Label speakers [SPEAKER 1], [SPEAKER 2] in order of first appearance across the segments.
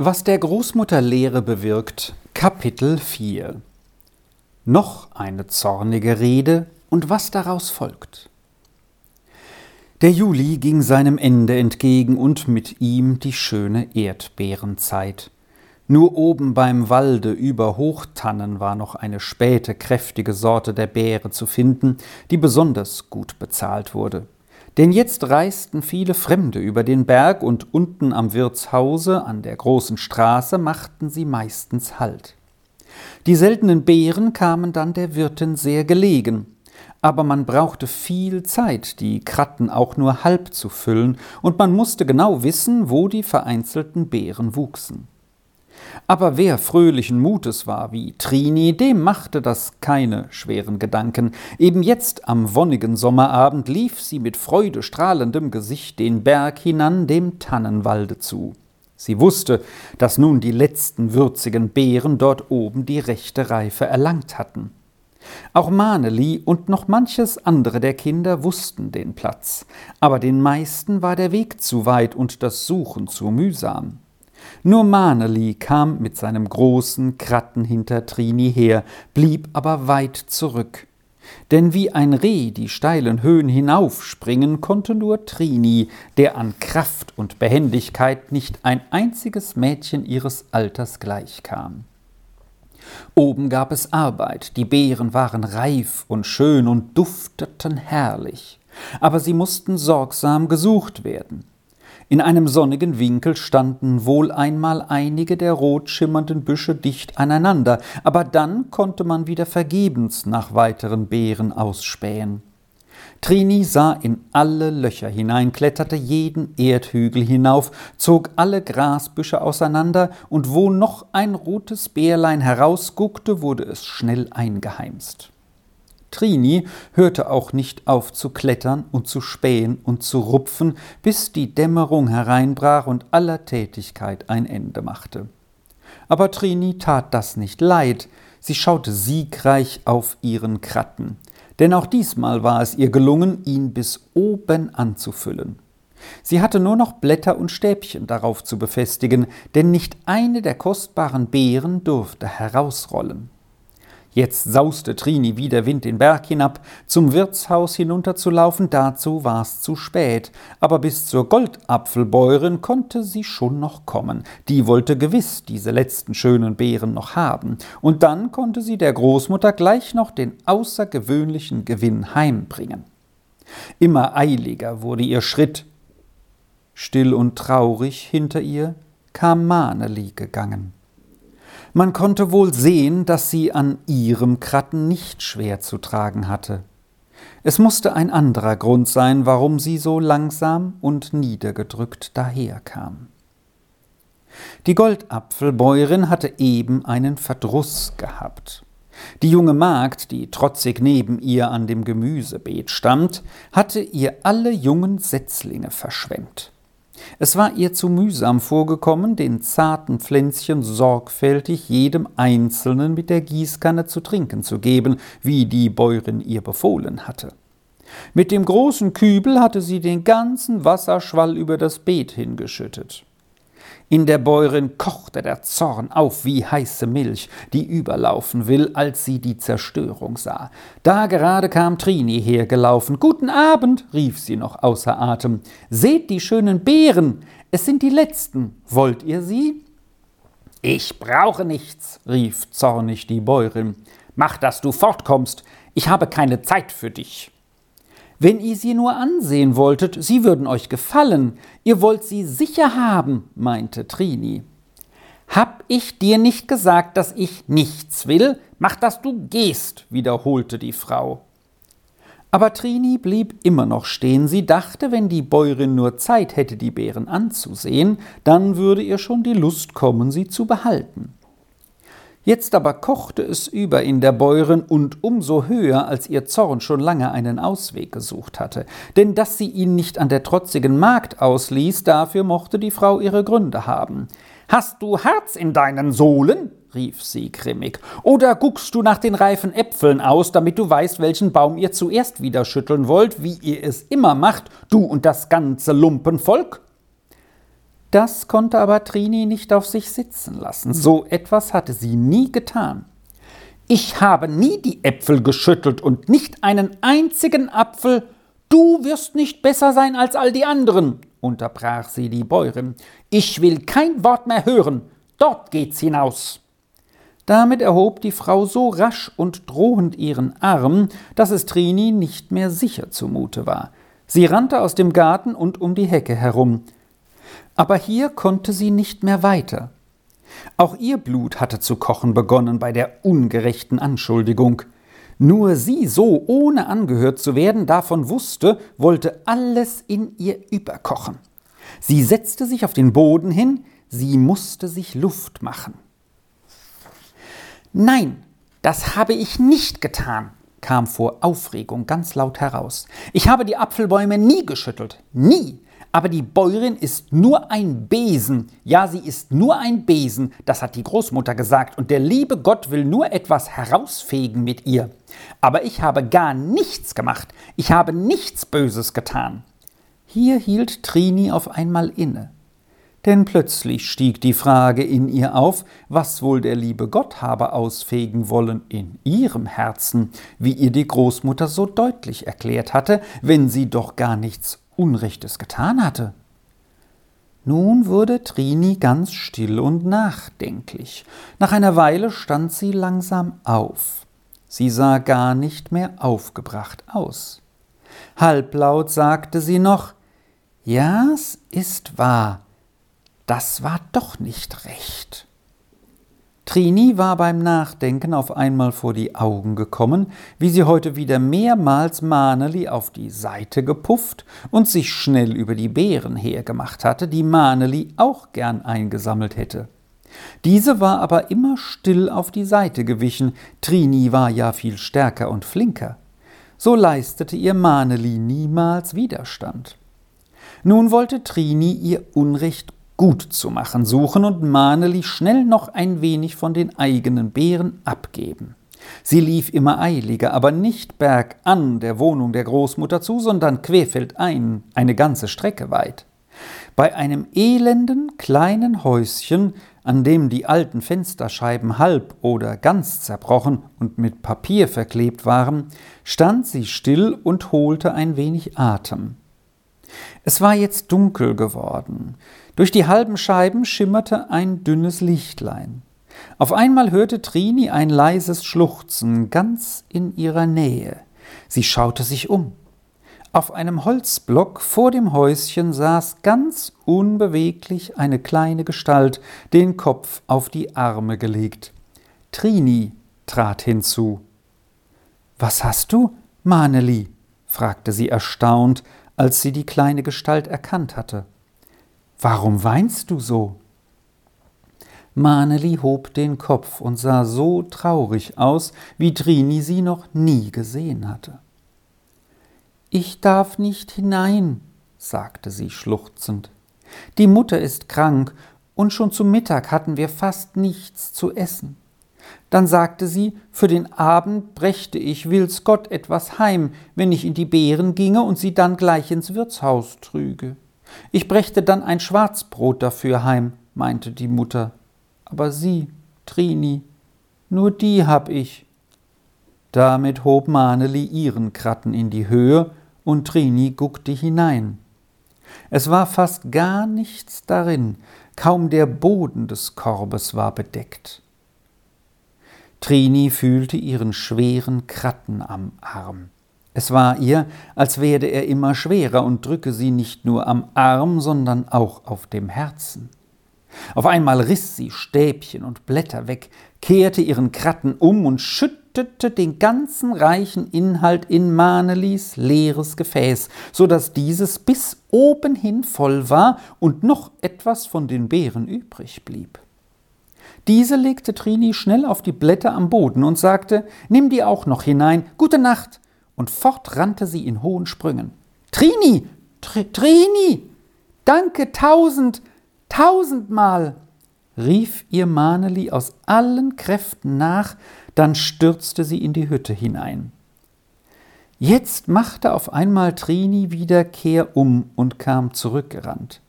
[SPEAKER 1] Was der Großmutter Lehre bewirkt, Kapitel 4 Noch eine zornige Rede und was daraus folgt. Der Juli ging seinem Ende entgegen und mit ihm die schöne Erdbeerenzeit. Nur oben beim Walde über Hochtannen war noch eine späte, kräftige Sorte der Beere zu finden, die besonders gut bezahlt wurde. Denn jetzt reisten viele Fremde über den Berg und unten am Wirtshause an der großen Straße machten sie meistens Halt. Die seltenen Beeren kamen dann der Wirtin sehr gelegen, aber man brauchte viel Zeit, die Kratten auch nur halb zu füllen, und man musste genau wissen, wo die vereinzelten Beeren wuchsen. Aber wer fröhlichen Mutes war wie Trini, dem machte das keine schweren Gedanken. Eben jetzt am wonnigen Sommerabend lief sie mit freudestrahlendem Gesicht den Berg hinan dem Tannenwalde zu. Sie wusste, dass nun die letzten würzigen Beeren dort oben die rechte Reife erlangt hatten. Auch Maneli und noch manches andere der Kinder wussten den Platz, aber den meisten war der Weg zu weit und das Suchen zu mühsam. Nur Maneli kam mit seinem großen Kratten hinter Trini her, blieb aber weit zurück. Denn wie ein Reh die steilen Höhen hinaufspringen, konnte nur Trini, der an Kraft und Behendigkeit nicht ein einziges Mädchen ihres Alters gleichkam. Oben gab es Arbeit, die Beeren waren reif und schön und dufteten herrlich, aber sie mussten sorgsam gesucht werden. In einem sonnigen Winkel standen wohl einmal einige der rot schimmernden Büsche dicht aneinander, aber dann konnte man wieder vergebens nach weiteren Beeren ausspähen. Trini sah in alle Löcher hinein, kletterte jeden Erdhügel hinauf, zog alle Grasbüsche auseinander, und wo noch ein rotes Bärlein herausguckte, wurde es schnell eingeheimst. Trini hörte auch nicht auf zu klettern und zu spähen und zu rupfen, bis die Dämmerung hereinbrach und aller Tätigkeit ein Ende machte. Aber Trini tat das nicht leid, sie schaute siegreich auf ihren Kratten, denn auch diesmal war es ihr gelungen, ihn bis oben anzufüllen. Sie hatte nur noch Blätter und Stäbchen darauf zu befestigen, denn nicht eine der kostbaren Beeren durfte herausrollen. Jetzt sauste Trini wie der Wind den Berg hinab, zum Wirtshaus hinunterzulaufen, dazu war's zu spät. Aber bis zur Goldapfelbäuerin konnte sie schon noch kommen. Die wollte gewiss diese letzten schönen Beeren noch haben. Und dann konnte sie der Großmutter gleich noch den außergewöhnlichen Gewinn heimbringen. Immer eiliger wurde ihr Schritt. Still und traurig hinter ihr kam Maneli gegangen. Man konnte wohl sehen, dass sie an ihrem Kratten nicht schwer zu tragen hatte. Es musste ein anderer Grund sein, warum sie so langsam und niedergedrückt daherkam. Die Goldapfelbäuerin hatte eben einen Verdruss gehabt. Die junge Magd, die trotzig neben ihr an dem Gemüsebeet stand, hatte ihr alle jungen Setzlinge verschwemmt. Es war ihr zu mühsam vorgekommen, den zarten Pflänzchen sorgfältig jedem Einzelnen mit der Gießkanne zu trinken zu geben, wie die Bäuerin ihr befohlen hatte. Mit dem großen Kübel hatte sie den ganzen Wasserschwall über das Beet hingeschüttet. In der Bäuerin kochte der Zorn auf wie heiße Milch, die überlaufen will, als sie die Zerstörung sah. Da gerade kam Trini hergelaufen. Guten Abend, rief sie noch außer Atem. Seht die schönen Beeren, es sind die letzten. Wollt ihr sie? Ich brauche nichts, rief zornig die Bäuerin. Mach, dass du fortkommst. Ich habe keine Zeit für dich. Wenn ihr sie nur ansehen wolltet, sie würden euch gefallen. Ihr wollt sie sicher haben, meinte Trini. Hab ich dir nicht gesagt, dass ich nichts will? Mach, dass du gehst, wiederholte die Frau. Aber Trini blieb immer noch stehen. Sie dachte, wenn die Bäuerin nur Zeit hätte, die Beeren anzusehen, dann würde ihr schon die Lust kommen, sie zu behalten. Jetzt aber kochte es über in der Bäuerin und umso höher, als ihr Zorn schon lange einen Ausweg gesucht hatte. Denn dass sie ihn nicht an der trotzigen Magd ausließ, dafür mochte die Frau ihre Gründe haben. Hast du Herz in deinen Sohlen? rief sie grimmig. Oder guckst du nach den reifen Äpfeln aus, damit du weißt, welchen Baum ihr zuerst wieder schütteln wollt, wie ihr es immer macht, du und das ganze Lumpenvolk? Das konnte aber Trini nicht auf sich sitzen lassen. So etwas hatte sie nie getan. Ich habe nie die Äpfel geschüttelt und nicht einen einzigen Apfel. Du wirst nicht besser sein als all die anderen, unterbrach sie die Bäuerin. Ich will kein Wort mehr hören. Dort geht's hinaus. Damit erhob die Frau so rasch und drohend ihren Arm, dass es Trini nicht mehr sicher zumute war. Sie rannte aus dem Garten und um die Hecke herum. Aber hier konnte sie nicht mehr weiter. Auch ihr Blut hatte zu kochen begonnen bei der ungerechten Anschuldigung. Nur sie so, ohne angehört zu werden, davon wusste, wollte alles in ihr überkochen. Sie setzte sich auf den Boden hin, sie musste sich Luft machen. Nein, das habe ich nicht getan, kam vor Aufregung ganz laut heraus. Ich habe die Apfelbäume nie geschüttelt, nie. Aber die Bäuerin ist nur ein Besen. Ja, sie ist nur ein Besen, das hat die Großmutter gesagt, und der liebe Gott will nur etwas herausfegen mit ihr. Aber ich habe gar nichts gemacht, ich habe nichts Böses getan. Hier hielt Trini auf einmal inne denn plötzlich stieg die Frage in ihr auf, was wohl der liebe Gott habe ausfegen wollen in ihrem Herzen, wie ihr die Großmutter so deutlich erklärt hatte, wenn sie doch gar nichts Unrechtes getan hatte. Nun wurde Trini ganz still und nachdenklich. Nach einer Weile stand sie langsam auf. Sie sah gar nicht mehr aufgebracht aus. Halblaut sagte sie noch Ja, es ist wahr, das war doch nicht recht. Trini war beim Nachdenken auf einmal vor die Augen gekommen, wie sie heute wieder mehrmals Maneli auf die Seite gepufft und sich schnell über die Beeren hergemacht hatte, die Maneli auch gern eingesammelt hätte. Diese war aber immer still auf die Seite gewichen, Trini war ja viel stärker und flinker. So leistete ihr Maneli niemals Widerstand. Nun wollte Trini ihr Unrecht gut zu machen suchen und Maneli schnell noch ein wenig von den eigenen Beeren abgeben. Sie lief immer eiliger, aber nicht bergan der Wohnung der Großmutter zu, sondern querfeldein, eine ganze Strecke weit. Bei einem elenden kleinen Häuschen, an dem die alten Fensterscheiben halb oder ganz zerbrochen und mit Papier verklebt waren, stand sie still und holte ein wenig Atem. Es war jetzt dunkel geworden. Durch die halben Scheiben schimmerte ein dünnes Lichtlein. Auf einmal hörte Trini ein leises Schluchzen ganz in ihrer Nähe. Sie schaute sich um. Auf einem Holzblock vor dem Häuschen saß ganz unbeweglich eine kleine Gestalt, den Kopf auf die Arme gelegt. Trini trat hinzu. Was hast du, Maneli? fragte sie erstaunt, als sie die kleine Gestalt erkannt hatte. Warum weinst du so? Maneli hob den Kopf und sah so traurig aus, wie Trini sie noch nie gesehen hatte. Ich darf nicht hinein, sagte sie schluchzend. Die Mutter ist krank, und schon zu Mittag hatten wir fast nichts zu essen. Dann sagte sie, für den Abend brächte ich will's Gott etwas heim, wenn ich in die Beeren ginge und sie dann gleich ins Wirtshaus trüge. Ich brächte dann ein Schwarzbrot dafür heim, meinte die Mutter. Aber sie, Trini, nur die hab ich. Damit hob Maneli ihren Kratten in die Höhe und Trini guckte hinein. Es war fast gar nichts darin, kaum der Boden des Korbes war bedeckt. Trini fühlte ihren schweren Kratten am Arm. Es war ihr, als werde er immer schwerer und drücke sie nicht nur am Arm, sondern auch auf dem Herzen. Auf einmal riss sie Stäbchen und Blätter weg, kehrte ihren Kratten um und schüttete den ganzen reichen Inhalt in Manelis leeres Gefäß, so dass dieses bis oben hin voll war und noch etwas von den Beeren übrig blieb. Diese legte Trini schnell auf die Blätter am Boden und sagte, Nimm die auch noch hinein, gute Nacht, und fort rannte sie in hohen Sprüngen. Trini, Tr Trini, danke tausend, tausendmal, rief ihr Maneli aus allen Kräften nach, dann stürzte sie in die Hütte hinein. Jetzt machte auf einmal Trini wieder Kehr um und kam zurückgerannt.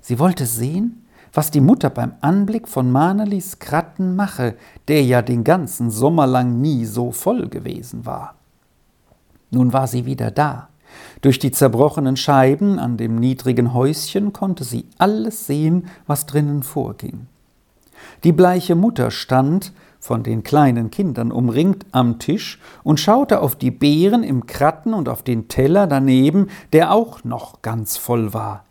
[SPEAKER 1] Sie wollte sehen, was die Mutter beim Anblick von Manelis Kratten mache, der ja den ganzen Sommer lang nie so voll gewesen war. Nun war sie wieder da. Durch die zerbrochenen Scheiben an dem niedrigen Häuschen konnte sie alles sehen, was drinnen vorging. Die bleiche Mutter stand, von den kleinen Kindern umringt, am Tisch und schaute auf die Beeren im Kratten und auf den Teller daneben, der auch noch ganz voll war.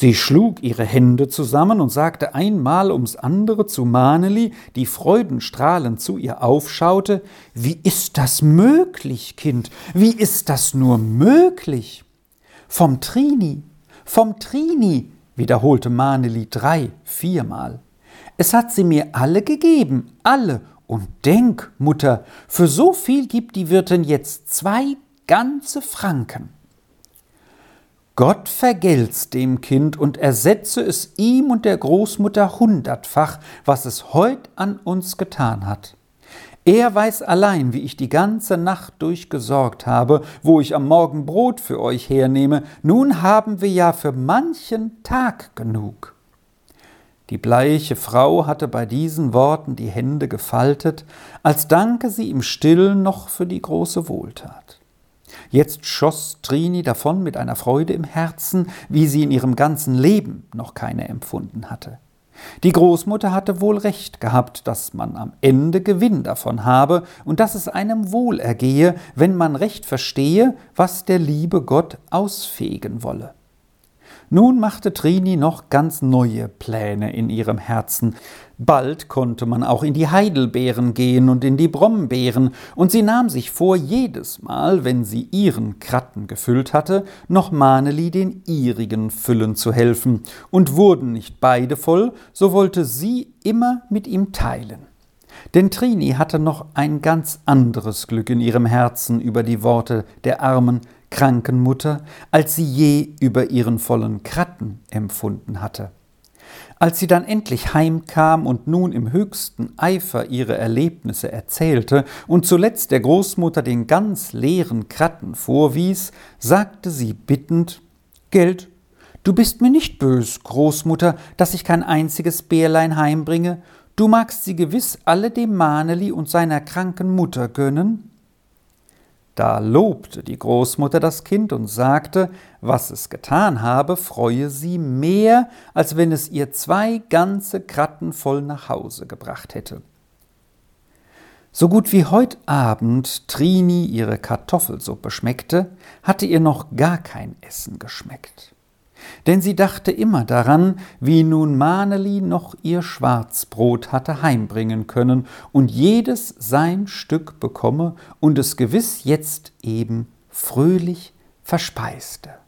[SPEAKER 1] Sie schlug ihre Hände zusammen und sagte einmal ums andere zu Maneli, die freudenstrahlend zu ihr aufschaute, Wie ist das möglich, Kind? Wie ist das nur möglich? Vom Trini, vom Trini, wiederholte Maneli drei, viermal. Es hat sie mir alle gegeben, alle. Und denk, Mutter, für so viel gibt die Wirtin jetzt zwei ganze Franken. Gott vergelt's dem Kind und ersetze es ihm und der Großmutter hundertfach, was es heut an uns getan hat. Er weiß allein, wie ich die ganze Nacht durch gesorgt habe, wo ich am Morgen Brot für euch hernehme. Nun haben wir ja für manchen Tag genug. Die bleiche Frau hatte bei diesen Worten die Hände gefaltet, als danke sie im stillen noch für die große Wohltat. Jetzt schoss Trini davon mit einer Freude im Herzen, wie sie in ihrem ganzen Leben noch keine empfunden hatte. Die Großmutter hatte wohl recht gehabt, dass man am Ende Gewinn davon habe und dass es einem wohl ergehe, wenn man recht verstehe, was der liebe Gott ausfegen wolle. Nun machte Trini noch ganz neue Pläne in ihrem Herzen. Bald konnte man auch in die Heidelbeeren gehen und in die Brombeeren, und sie nahm sich vor, jedes Mal, wenn sie ihren Kratten gefüllt hatte, noch Maneli den ihrigen füllen zu helfen, und wurden nicht beide voll, so wollte sie immer mit ihm teilen. Denn Trini hatte noch ein ganz anderes Glück in ihrem Herzen über die Worte der armen, kranken Mutter, als sie je über ihren vollen Kratten empfunden hatte. Als sie dann endlich heimkam und nun im höchsten Eifer ihre Erlebnisse erzählte und zuletzt der Großmutter den ganz leeren Kratten vorwies, sagte sie bittend Geld, du bist mir nicht bös, Großmutter, dass ich kein einziges Bärlein heimbringe, du magst sie gewiss alle dem Maneli und seiner kranken Mutter gönnen? Da lobte die Großmutter das Kind und sagte, was es getan habe, freue sie mehr, als wenn es ihr zwei ganze Kratten voll nach Hause gebracht hätte. So gut wie heut Abend Trini ihre Kartoffelsuppe schmeckte, hatte ihr noch gar kein Essen geschmeckt denn sie dachte immer daran, wie nun Maneli noch ihr Schwarzbrot hatte heimbringen können und jedes sein Stück bekomme und es gewiss jetzt eben fröhlich verspeiste.